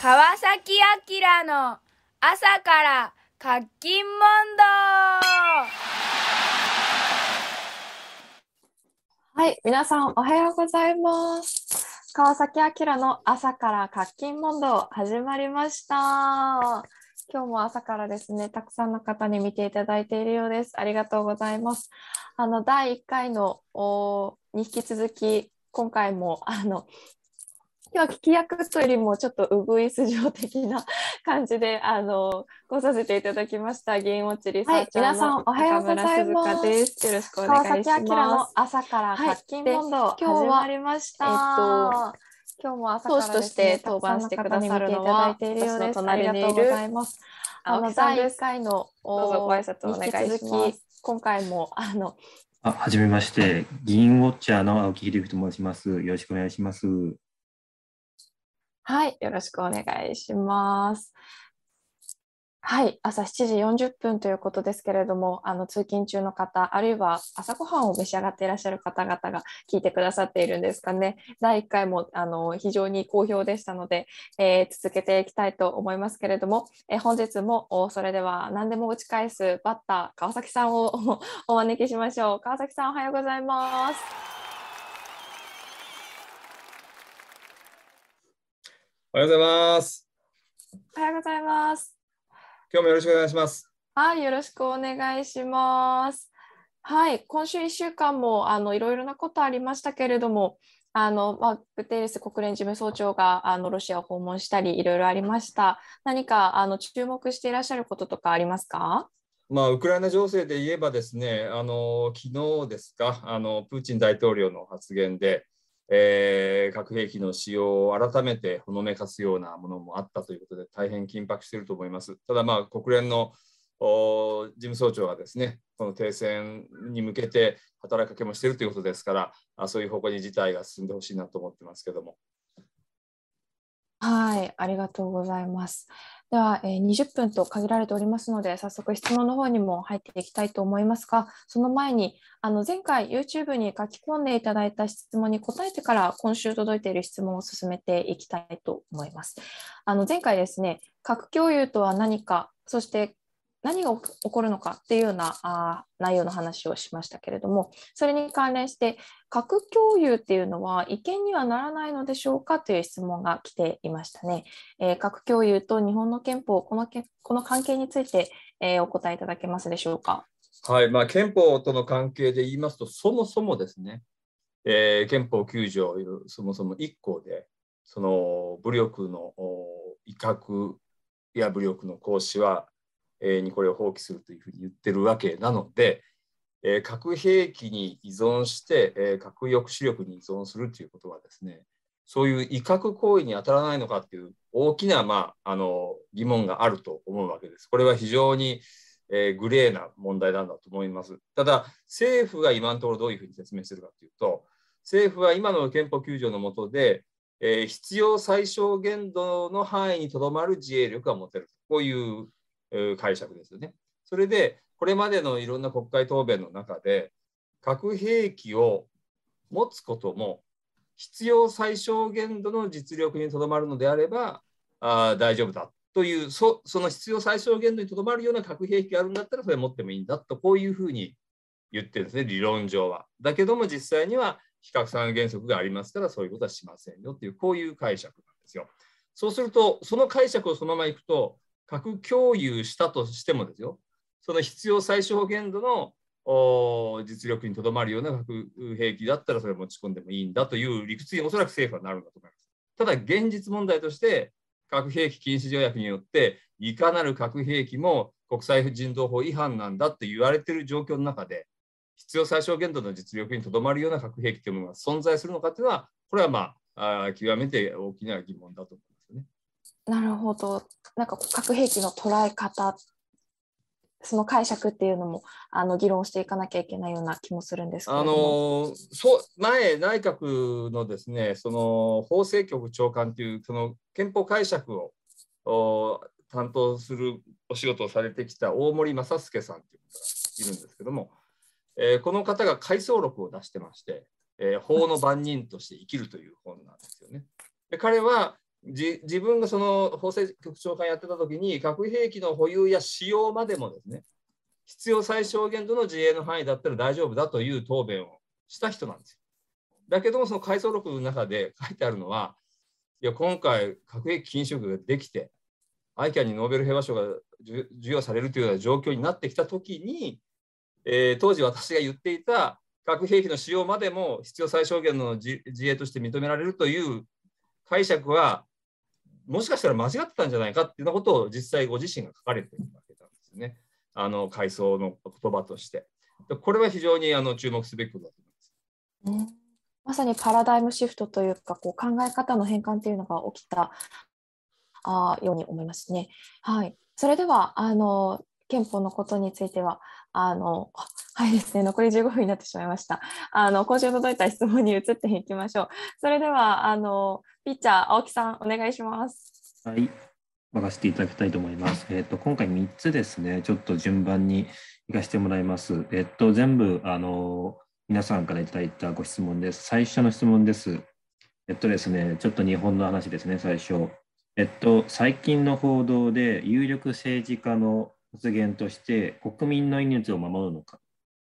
川崎明の朝から活気問答はい、皆さんおはようございます。川崎明の朝から活気問答始まりました。今日も朝からですね、たくさんの方に見ていただいているようです。ありがとうございます。あの第1回のおに引き続き、今回もあの今日は聞き役というよりもちょっとうぐいす状的な感じで あの来させていただきました銀落ちリサーチャーの中村静香です。よろしくお願いします。川崎明の朝から活気問答、今日は始まりました。えっと今日も朝から講師として登板してくださるのは。私の隣にいるありがとうございます。あ青の第1木さんです。回のどうぞご挨拶お願いします今回もあのあ、はじめまして。銀ウォッチャーの青木秀之と申します。よろしくお願いします。はい、よろしくお願いします。はい、朝7時40分ということですけれども、あの通勤中の方、あるいは朝ごはんを召し上がっていらっしゃる方々が聞いてくださっているんですかね。第1回もあの非常に好評でしたので、えー続けていきたいと思いますけれども、えー本日もそれでは何でも打ち返すバッター、川崎さんをお お招きしましょう。川崎さん、おはようございます。おはようございます。おはようございます。今日もよろしくお願いします。はい、よろしくお願いします。はい、今週1週間もあのいろいろなことありましたけれども、あのまあ、グテーレス国連事務総長があのロシアを訪問したり、いろいろありました。何かあの注目していらっしゃることとかありますか？まあ、ウクライナ情勢で言えばですね、あの昨日ですか、あのプーチン大統領の発言で、えー核兵器の使用を改めてほのめかすようなものもあったということで、大変緊迫していると思います。ただ、まあ、国連のお事務総長がですね、この停戦に向けて働きかけもしているということですから、あそういう方向に事態が進んでほしいなと思ってますけども。はい、ありがとうございます。では、えー20分と限られておりますので、早速質問の方にも入っていきたいと思いますが、その前に、あの前回 YouTube に書き込んでいただいた質問に答えてから、今週届いている質問を進めていきたいと思います。あの前回ですね、核共有とは何か、そして何が起こるのかっていうようなあ内容の話をしましたけれども、それに関連して、核共有っていうのは違憲にはならないのでしょうかという質問が来ていましたね。えー核共有と日本の憲法、このけこの関係について、えーお答えいただけますでしょうか？はいまあ、憲法との関係で言いますと、そもそもですね、えー憲法9条、そもそも1項で、その武力の威嚇や武力の行使は、にこれを放棄するというふうに言ってるわけなので、えー核兵器に依存して、えー核抑止力に依存するということはですね、そういう威嚇行為に当たらないのかっていう大きな、まあ、あの疑問があると思うわけです。これは非常に、えーグレーな問題なんだと思います。ただ、政府が今のところどういうふうに説明してるかというと、政府は今の憲法9条の下で、えー必要最小限度の範囲にとどまる自衛力が持てる。こういう、解釈ですよね。それで、これまでのいろんな国会答弁の中で、核兵器を持つことも必要最小限度の実力にとどまるのであればあ大丈夫だというそその必要最小限度にとどまるような核兵器があるんだったらそれ持ってもいいんだとこういうふうに言ってるんですね理論上は。だけども実際には非核三原則がありますからそういうことはしませんよっていうこういう解釈なんですよ。そうするとその解釈をそのままいくと核共有したとしてもですよその必要最小限度の実力にとどまるような核兵器だったらそれ持ち込んでもいいんだという理屈におそらく政府はなるんだと思います。ただ現実問題として核兵器禁止条約によっていかなる核兵器も国際人道法違反なんだって言われている状況の中で必要最小限度の実力にとどまるような核兵器というものが存在するのかというのはこれはまあ極めて大きな疑問だと思います。なるほど。なんか核兵器の捉え方、その解釈っていうのもあの議論していかなきゃいけないような気もするんですあ。のそう前、内閣のですねその法制局長官というその憲法解釈を担当するお仕事をされてきた大森正介さんという方がいるんですけども、えーこの方が回想録を出してまして、えー法の番人として生きるという本なんですよね。で彼は自分がその法制局長官やってた時に核兵器の保有や使用までもですね必要最小限度の自衛の範囲だったら大丈夫だという答弁をした人なんですよ。だけどもその回想録の中で書いてあるのはいや今回核兵器禁止力ができて ICAN にノーベル平和賞が授与されるというような状況になってきた時に、えー、当時私が言っていた核兵器の使用までも必要最小限の自衛として認められるという解釈はもしかしたら間違ってたんじゃないかっていうようなことを実際ご自身が書かれてるわけなんですね。あの回想の言葉として。これは非常にあの注目すべきことだと思います。うんまさにパラダイムシフトというかこう考え方の変換というのが起きたあように思いますね。はい、それではあの憲法のことについてはあの はいですね残り15分になってしまいました。あの今週届いた質問に移っていきましょう。それではあのピッチャー青木さんお願いします。はい。任せていただきたいと思います。えっ、ー、と今回3つですね、ちょっと順番に行かせてもらいます。えっ、ー、と全部あの皆さんからいただいたご質問です。最初の質問です。えっとですね、ちょっと日本の話ですね、最初。えっと、最近の報道で有力政治家の発言として国民の命を守るのか、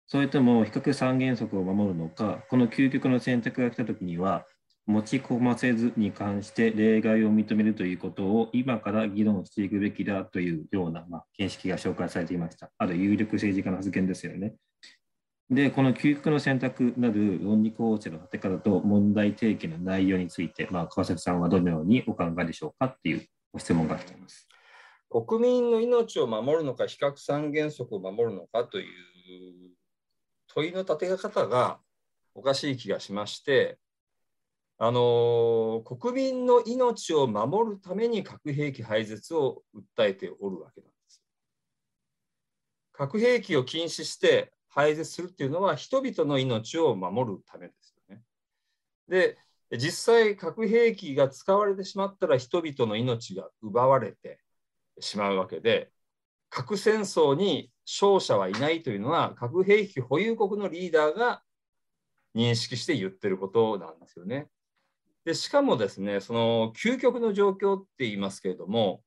それとも比較三原則を守るのか、この究極の選択が来たときには、持ち込ませずに関して例外を認めるということを今から議論していくべきだというような、まあ、形式が紹介されていました。ある有力政治家の発言ですよね。で、この究極の選択なる論理構成の立て方と問題提起の内容について、まあ、川崎さんはどのようにお考えでしょうかっていうご質問が来ています。国民の命を守るのか、比較三原則を守るのかという問いの立て方がおかしい気がしまして、あの国民の命を守るために核兵器廃絶を訴えておるわけなんです。核兵器を禁止して廃絶するっていうのは人々の命を守るためですよね。で実際核兵器が使われてしまったら人々の命が奪われてしまうわけで核戦争に勝者はいないというのは核兵器保有国のリーダーが認識して言ってることなんですよね。でしかもですねその究極の状況って言いますけれども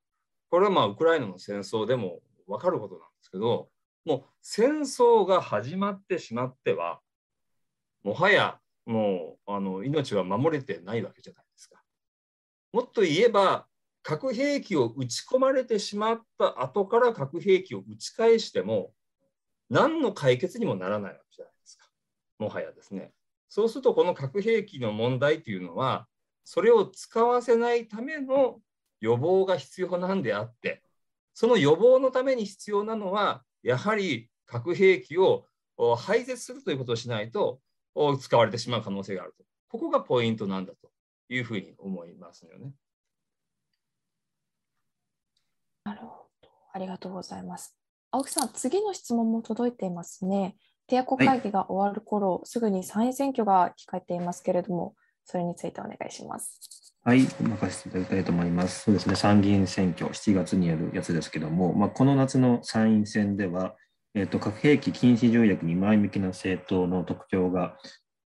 これはまあウクライナの戦争でも分かることなんですけどもう戦争が始まってしまっては、もはやもうあの命は守れてないわけじゃないですか。もっと言えば、核兵器を撃ち込まれてしまった後から核兵器を撃ち返しても、何の解決にもならないわけじゃないですか。もはやですね。そうすると、この核兵器の問題というのは、それを使わせないための予防が必要なんであって、その予防のために必要なのは、やはり核兵器を廃絶するということをしないと使われてしまう可能性があると。ここがポイントなんだというふうに思いますよね。なるほど。ありがとうございます。青木さん、次の質問も届いていますね。締約会議が終わる頃、はい、すぐに参院選挙が控えていますけれども、それについてお願いします。はい、任せていただきたいと思います。そうですね、参議院選挙、7月にやるやつですけども、まあ、この夏の参院選では、えーと、核兵器禁止条約に前向きな政党の得票が、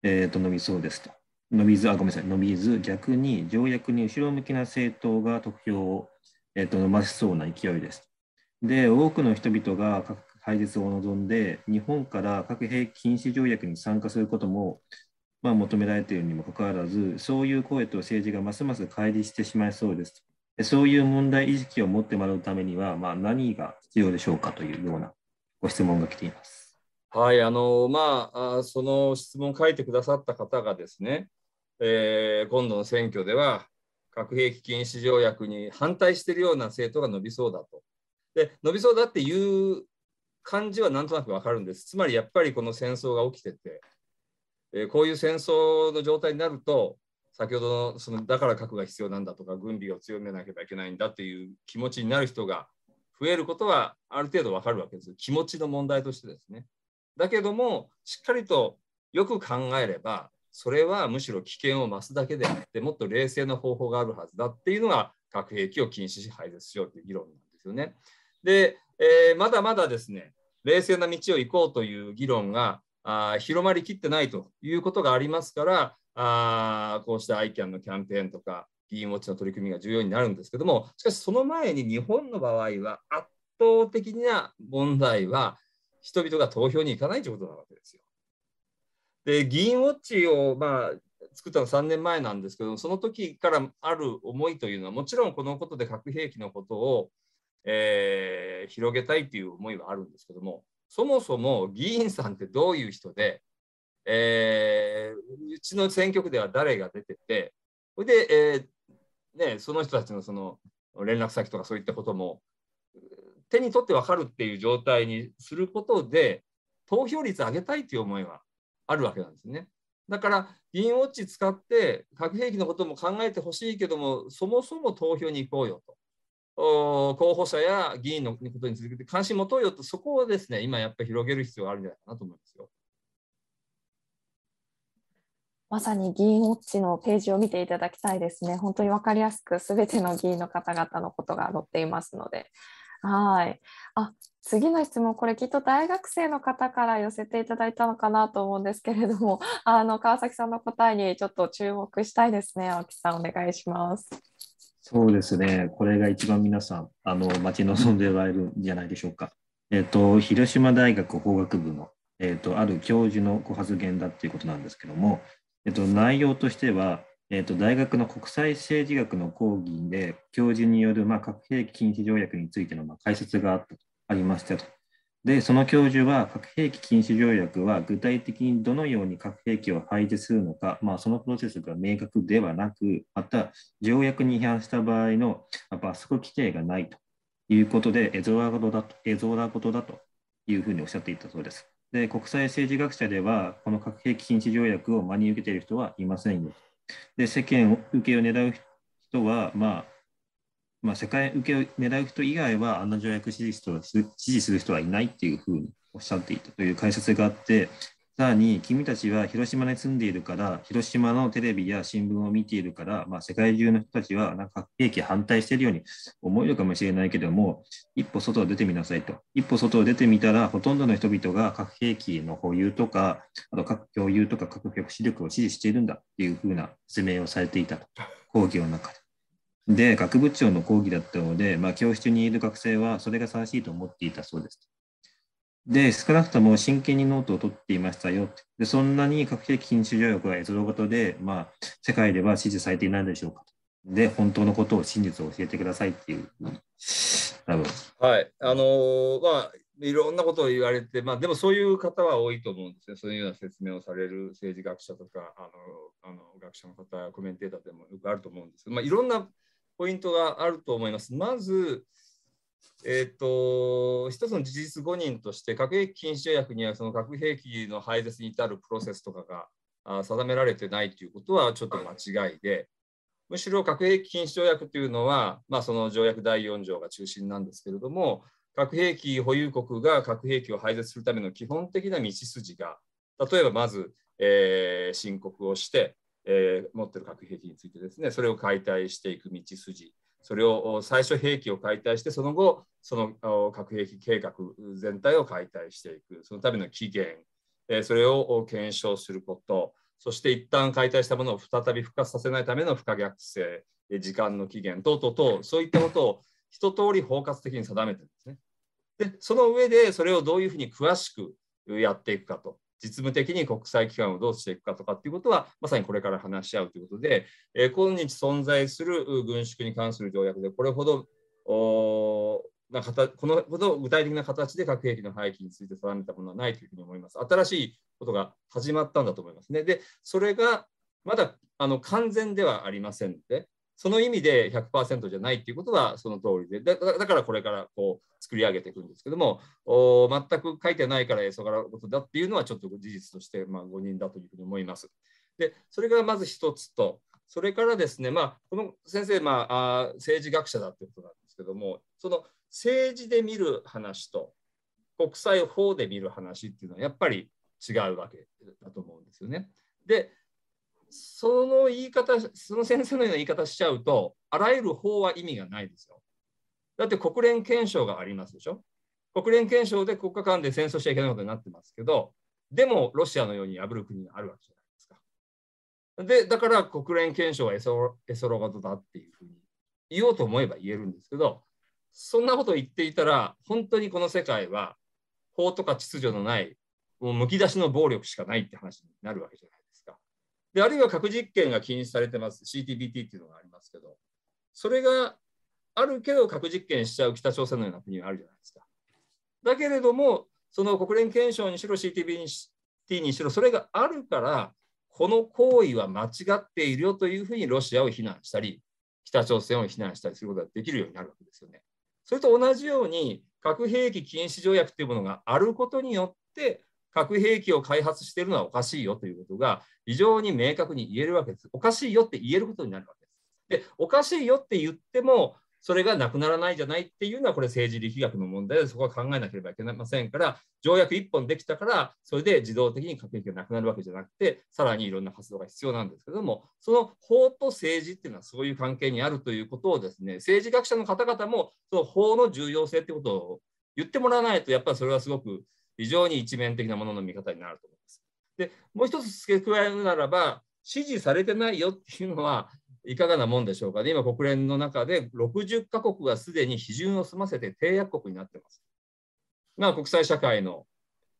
えーと、伸びそうですと。伸びず、あ、ごめんなさい、伸びず、逆に条約に後ろ向きな政党が得票を、えーと、伸ばしそうな勢いです。で、多くの人々が核廃絶を望んで、日本から核兵器禁止条約に参加することも、まあ、求められているにもかかわらず、そういう声と政治がますます乖離してしまいそうです。そういう問題意識を持ってもらうためには、まあ、何が必要でしょうかというようなご質問が来ています。はい、あのまあ、その質問を書いてくださった方がですね、えー、今度の選挙では核兵器禁止条約に反対しているような政党が伸びそうだと。で、伸びそうだっていう感じはなんとなくわかるんです。つまりやっぱりこの戦争が起きてて、えこういう戦争の状態になると先ほどのそのだから核が必要なんだとか軍備を強めなければいけないんだっていう気持ちになる人が増えることはある程度わかるわけです気持ちの問題としてですね。だけどもしっかりとよく考えればそれはむしろ危険を増すだけであってもっと冷静な方法があるはずだっていうのが核兵器を禁止し廃絶しようという議論なんですよね。で、えー、まだまだですね冷静な道を行こうという議論があ広まりきってないということがありますから、あこうした ICAN のキャンペーンとか、議員ウォッチの取り組みが重要になるんですけども、しかしその前に日本の場合は圧倒的な問題は人々が投票に行かないということなわけですよ。で、議員ウォッチをまあ作ったの3年前なんですけど、その時からある思いというのは、もちろんこのことで核兵器のことを、えー、広げたいという思いはあるんですけども、そもそも議員さんってどういう人で、えー、うちの選挙区では誰が出てて、それで、えーね、その人たちのその連絡先とかそういったことも手に取って分かるっていう状態にすることで、投票率上げたいという思いはあるわけなんですね。だから議員ウォッチ使って核兵器のことも考えてほしいけどもそもそも投票に行こうよと候補者や議員のことについて関心持とうよとそこをですね今やっぱり広げる必要があるんじゃないかなと思いますよ。まさに議員ウォッチのページを見ていただきたいですね。本当に分かりやすくすべての議員の方々のことが載っていますので。はい。あ、次の質問、これきっと大学生の方から寄せていただいたのかなと思うんですけれども、あの川崎さんの答えにちょっと注目したいですね。青木さん、お願いします。そうですね。これが一番皆さん、あの、待ち望んでおられるんじゃないでしょうか。えっ、と、広島大学法学部の、えっ、と、ある教授のご発言だっていうことなんですけども、えっ、と、内容としては、えーと、大学の国際政治学の講義で教授による、まあ、核兵器禁止条約についての、まあ、解説があったとありましたと。で、その教授は核兵器禁止条約は具体的にどのように核兵器を廃絶するのか、まあ、そのプロセスが明確ではなく、また条約に違反した場合の罰則規定がないということで、絵空事だと絵空事だというふうにおっしゃっていたそうです。で、国際政治学者では、この核兵器禁止条約を真に受けている人はいませんよで、世間受けを狙う人は、まあ、まあ、世界受けを狙う人以外は、あんな条約支持支持する人はいないっていうふうにおっしゃっていたという解説があって、さらに、君たちは広島に住んでいるから、広島のテレビや新聞を見ているから、まあ、世界中の人たちはなんか核兵器反対しているように思えるかもしれないけども、一歩外を出てみなさいと。一歩外を出てみたら、ほとんどの人々が核兵器の保有とか、あと核共有とか核抑止力を支持しているんだっていうふうな説明をされていたと、講義の中で。で、学部長の講義だったので、まあ、教室にいる学生はそれが正しいと思っていたそうです。で、少なくとも真剣にノートを取っていましたよ。で、そんなに核兵器禁止条約は閲覧型で、まあ、世界では支持されていないでしょうか。で、本当のことを、真実を教えてくださいっていう、多分。はい。あのー、まあ、いろんなことを言われて、まあ、でもそういう方は多いと思うんですね。そういうような説明をされる政治学者とか、あの、あの学者の方、コメンテーターでもよくあると思うんですけど、まあ、いろんなポイントがあると思います。まず、えーと、一つの事実誤認として核兵器禁止条約にはその核兵器の廃絶に至るプロセスとかが定められてないということはちょっと間違いで。むしろ核兵器禁止条約というのは、まあ、その条約第4条が中心なんですけれども核兵器保有国が核兵器を廃絶するための基本的な道筋が例えばまず、えー、申告をして、えー、持っている核兵器についてですねそれを解体していく道筋。それを最初兵器を解体して、その後、その核兵器計画全体を解体していく、そのための期限、それを検証すること、そして一旦解体したものを再び復活させないための不可逆性、時間の期限等々と、そういったことを一通り包括的に定めてるんですね。で、その上でそれをどういうふうに詳しくやっていくかと。実務的に国際機関をどうしていくかとかっていうことは、まさにこれから話し合うということで、えー、今日存在する軍縮に関する条約で、これほどおなこのほど具体的な形で核兵器の廃棄について定めたものはないというふうに思います。新しいことが始まったんだと思いますね。で、それがまだあの完全ではありませんので、その意味で100%じゃないっていうことはその通りで、だからこれからこう作り上げていくんですけども、お全く書いてないからえそがらことだっていうのはちょっと事実としてまあ誤認だというふうに思います。で、それがまず一つと、それからですね、まあ、この先生、まあ、あ政治学者だということなんですけども、その政治で見る話と国際法で見る話っていうのはやっぱり違うわけだと思うんですよね。で、その言い方、その先生のような言い方しちゃうと、あらゆる法は意味がないですよ。だって国連憲章がありますでしょ。国連憲章で国家間で戦争しちゃいけないことになってますけど、でもロシアのように破る国があるわけじゃないですか。で、だから国連憲章はエソエソロガトだっていうふうに言おうと思えば言えるんですけど、そんなこと言っていたら、本当にこの世界は法とか秩序のない、もうむき出しの暴力しかないって話になるわけじゃないで。あるいは核実験が禁止されてます、CTBT っていうのがありますけど、それがあるけど核実験しちゃう北朝鮮のような国があるじゃないですか。だけれども、その国連憲章にしろ CTBT にしろ、それがあるから、この行為は間違っているよというふうにロシアを非難したり、北朝鮮を非難したりすることができるようになるわけですよね。それと同じように、核兵器禁止条約というものがあることによって、核兵器を開発しているのはおかしいよということが非常に明確に言えるわけです。おかしいよって言えることになるわけです。で、おかしいよって言っても、それがなくならないじゃないっていうのは、これ政治力学の問題で、そこは考えなければいけませんから、条約1本できたから、それで自動的に核兵器がなくなるわけじゃなくて、さらにいろんな活動が必要なんですけども、その法と政治っていうのはそういう関係にあるということをですね、政治学者の方々も、その法の重要性ってことを言ってもらわないと、やっぱりそれはすごく非常に一面的なものの見方になると思います。で、もう一つ付け加えるならば、支持されてないよっていうのは、いかがなもんでしょうかね。今、国連の中で60カ国がすでに批准を済ませて締約国になってます。まあ、国際社会の、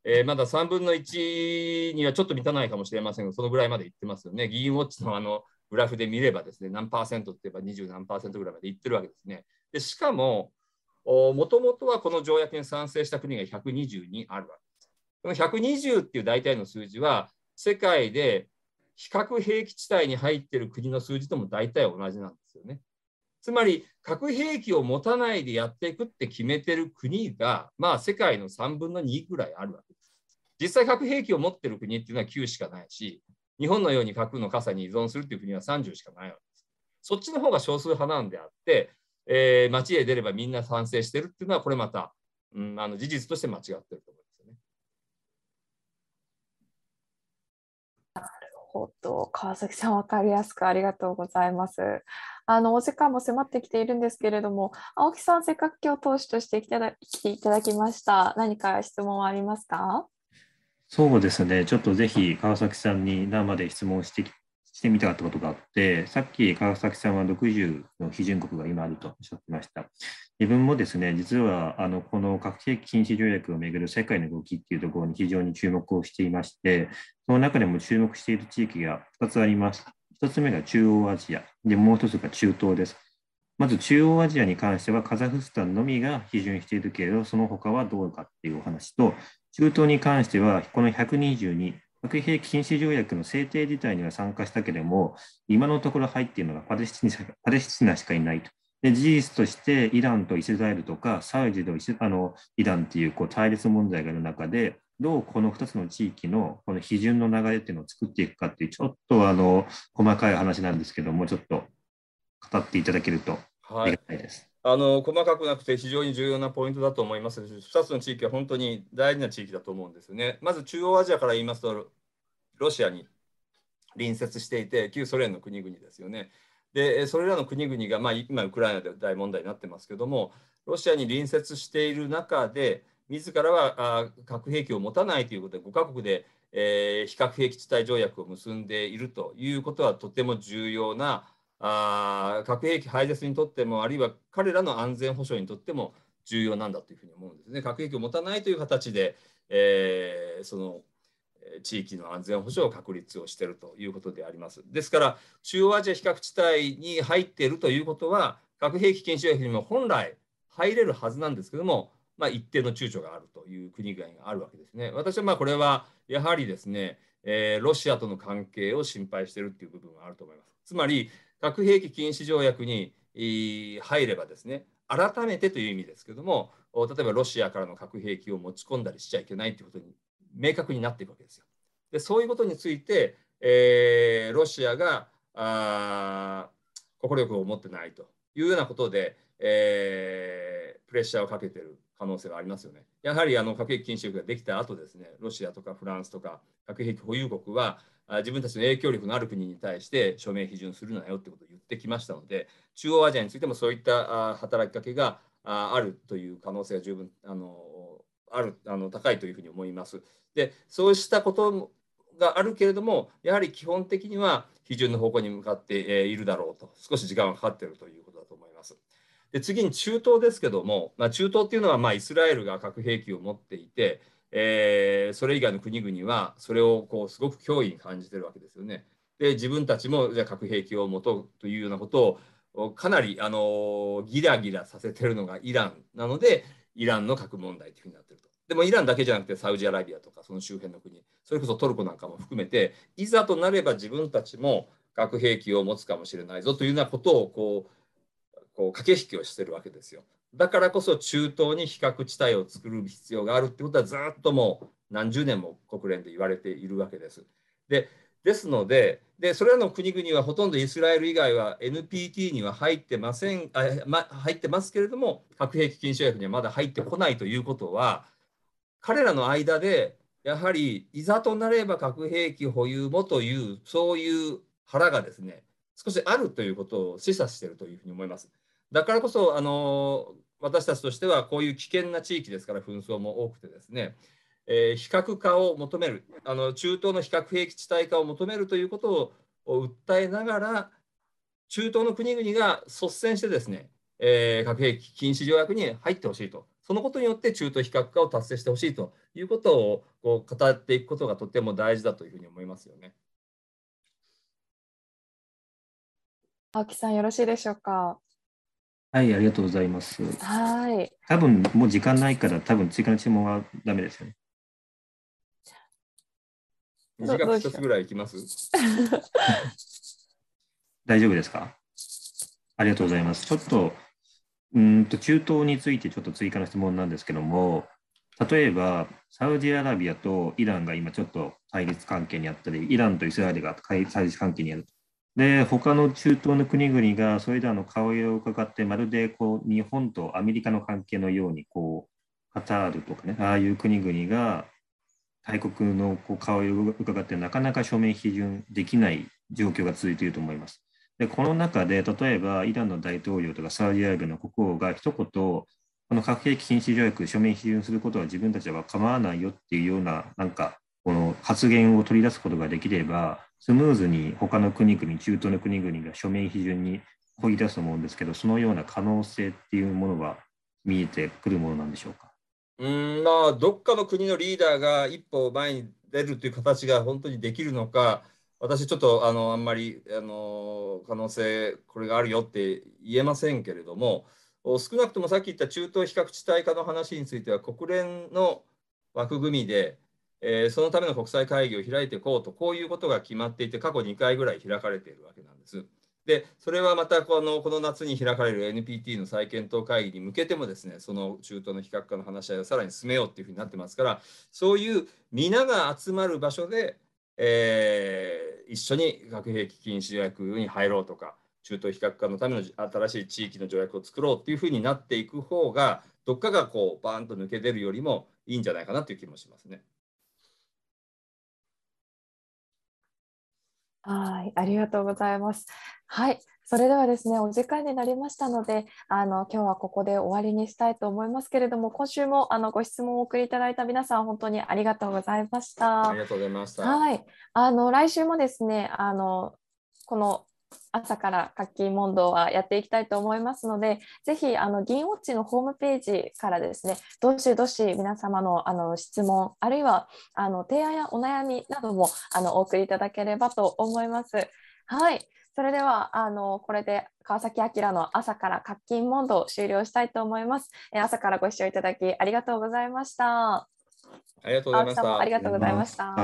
えー、まだ3分の1にはちょっと満たないかもしれませんが、そのぐらいまでいってますよね。議員ウォッチのあのグラフで見ればですね、何パーセントって言えば20何パーセントぐらいまでいってるわけですね。でしかも、もともとはこの条約に賛成した国が122あるわけです。この120っていう大体の数字は、世界で非核兵器地帯に入っている国の数字とも大体同じなんですよね。つまり核兵器を持たないでやっていくって決めてる国が、まあ、世界の3分の2ぐらいあるわけです。実際核兵器を持ってる国っていうのは9しかないし、日本のように核の傘に依存するっていう国は30しかないわけです。そっちの方が少数派なんであって、えー、街へ出ればみんな賛成してるっていうのは、これまた、うん、あの事実として間違ってると思います。ほど川崎さん分かりやすくありがとうございます。あのお時間も迫ってきているんですけれども青木さんせっかく今日投資として来ていただきました何か質問はありますか？そうですねちょっとぜひ川崎さんに生で質問してしてみたかったことがあって、さっき川崎さんは60の批准国が今あるとおっしゃってました。自分もですね、実はあのこの核兵器禁止条約をめぐる世界の動きっていうところに非常に注目をしていまして、その中でも注目している地域が2つあります。1つ目が中央アジア、でもう1つが中東です。まず中央アジアに関してはカザフスタンのみが批准しているけれど、その他はどうかっていうお話と、中東に関してはこの122、核兵器禁止条約の制定自体には参加したけれども、今のところ入っているのがパレスチナパレスチナしかいないと。で事実としてイランとイスラエルとかサウジとあのイランっていうこう対立問題がある中で、どうこの2つの地域のこの批准の流れっていうのを作っていくかっていう、ちょっとあの細かい話なんですけども、ちょっと語っていただけるとありがたいです。はい、あの細かくなくて非常に重要なポイントだと思います2つの地域は本当に大事な地域だと思うんですよね。まず中央アジアから言いますと、ロシアに隣接していて、旧ソ連の国々ですよね。で、それらの国々が、まあ、今、ウクライナで大問題になってますけども、ロシアに隣接している中で、自らは核兵器を持たないということで、5カ国で、えー、非核兵器地帯条約を結んでいるということはとても重要なあ核兵器廃絶にとっても、あるいは彼らの安全保障にとっても重要なんだというふうに思うんですね。核兵器を持たないという形で、えー、その地域の安全保障を確立をしているということであります。ですから、中央アジア非核地帯に入っているということは、核兵器禁止条約にも本来入れるはずなんですけども、まあ、一定の躊躇があるという国々があるわけですね。私はまあこれはやはりですね、えー、ロシアとの関係を心配しているという部分があると思います。つまり、核兵器禁止条約に入ればですね、改めてという意味ですけども、例えばロシアからの核兵器を持ち込んだりしちゃいけないということに明確になっていくわけですよ。でそういうことについて、えー、ロシアがあ心力を持ってないというようなことで、えー、プレッシャーをかけている可能性がありますよね。やはりあの核兵器禁止力ができた後ですね、ロシアとかフランスとか核兵器保有国は自分たちの影響力のある国に対して署名批准するなよってことを言ってきましたので、中央アジアについてもそういった働きかけがあるという可能性が十分あのあるあの高いというふうに思います。でそうしたことがあるけれどもやはり基本的には批准の方向に向かっているだろうと少し時間がかかっているということだと思います。で次に中東ですけども、まあ、中東っていうのはまあイスラエルが核兵器を持っていて、えー、それ以外の国々はそれをこうすごく脅威に感じてるわけですよね。で自分たちもじゃ核兵器を持とうというようなことをかなりあのギラギラさせてるのがイランなのでイランの核問題というふうになってると。でもイランだけじゃなくてサウジアラビアとかその周辺の国それこそトルコなんかも含めていざとなれば自分たちも核兵器を持つかもしれないぞというようなことをこうこう駆け引きをしてるわけですよ。だからこそ中東に非核地帯を作る必要があるってことはずっともう何十年も国連で言われているわけです。でですのででそれらの国々はほとんどイスラエル以外は NPT には入ってませんあ、ま、入ってますけれども核兵器禁止条約にはまだ入ってこないということは彼らの間でやはりいざとなれば核兵器保有もというそういう腹がですね少しあるということを示唆しているというふうに思います。だからこそあの私たちとしてはこういう危険な地域ですから紛争も多くてですね、えー、非核化を求めるあの中東の非核兵器地帯化を求めるということを訴えながら中東の国々が率先してですね、えー、核兵器禁止条約に入ってほしいとそのことによって中東非核化を達成してほしいということをこう語っていくことがとても大事だというふうに思いますよね。青木さんよろしいでしょうか？はい、ありがとうございます。はい。多分もう時間ないから、多分追加の質問はダメですよね。短く一つぐらいいきます？大丈夫ですか？ありがとうございます。ちょっとうんと中東についてちょっと追加の質問なんですけども、例えばサウジアラビアとイランが今ちょっと対立関係にあったり、イランとイスラエルが対立関係にある。で、他の中東の国々がそれであの顔色を伺って、まるでこう日本とアメリカの関係のようにこう、カタールとかね、ああいう国々が大国のこう顔色を伺って、なかなか署名批准できない状況が続いていると思います。で、この中で、例えばイランの大統領とかサウジアラビアの国王が一言、この核兵器禁止条約署名批准することは自分たちは構わないよっていうような、なんか、この発言を取り出すことができれば、スムーズに他の国々、中東の国々が署名批准にこぎ出すと思うんですけど、そのような可能性っていうものは見えてくるものなんでしょうか？うんまあ、どっかの国のリーダーが一歩前に出るという形が本当にできるのか、私ちょっとあのあんまりあの可能性これがあるよって言えませんけれども少なくともさっき言った中東比較地帯化の話については国連の枠組みで、えー、そのための国際会議を開いていこうとこういうことが決まっていて過去2回ぐらい開かれているわけなんです。でそれはまたこのこの夏に開かれる NPT の再検討会議に向けてもですねその中東の非核化の話し合いをさらに進めようっていうふうになってますからそういう皆が集まる場所でえー、一緒に核兵器禁止条約に入ろうとか中東非核化のための新しい地域の条約を作ろうっていうふうになっていく方がどっかがこうバーンと抜け出るよりもいいんじゃないかなという気もしますね。はい、ありがとうございます。はい、それではですね、お時間になりましたので、あの今日はここで終わりにしたいと思いますけれども、今週もあのご質問をお送りいただいた皆さん、本当にありがとうございました。ありがとうございました。はい、あの来週もですね、あのこの朝から活気問答はやっていきたいと思いますので、ぜひあの銀ウォッチのホームページからですね、どしどし皆様のあの質問、あるいはあの提案やお悩みなどもあのお送りいただければと思います。はい、それではあのこれで川崎明の朝から活金モードを終了したいと思います。え朝からご視聴いただきありがとうございました。ありがとうございました。ありがとうございました。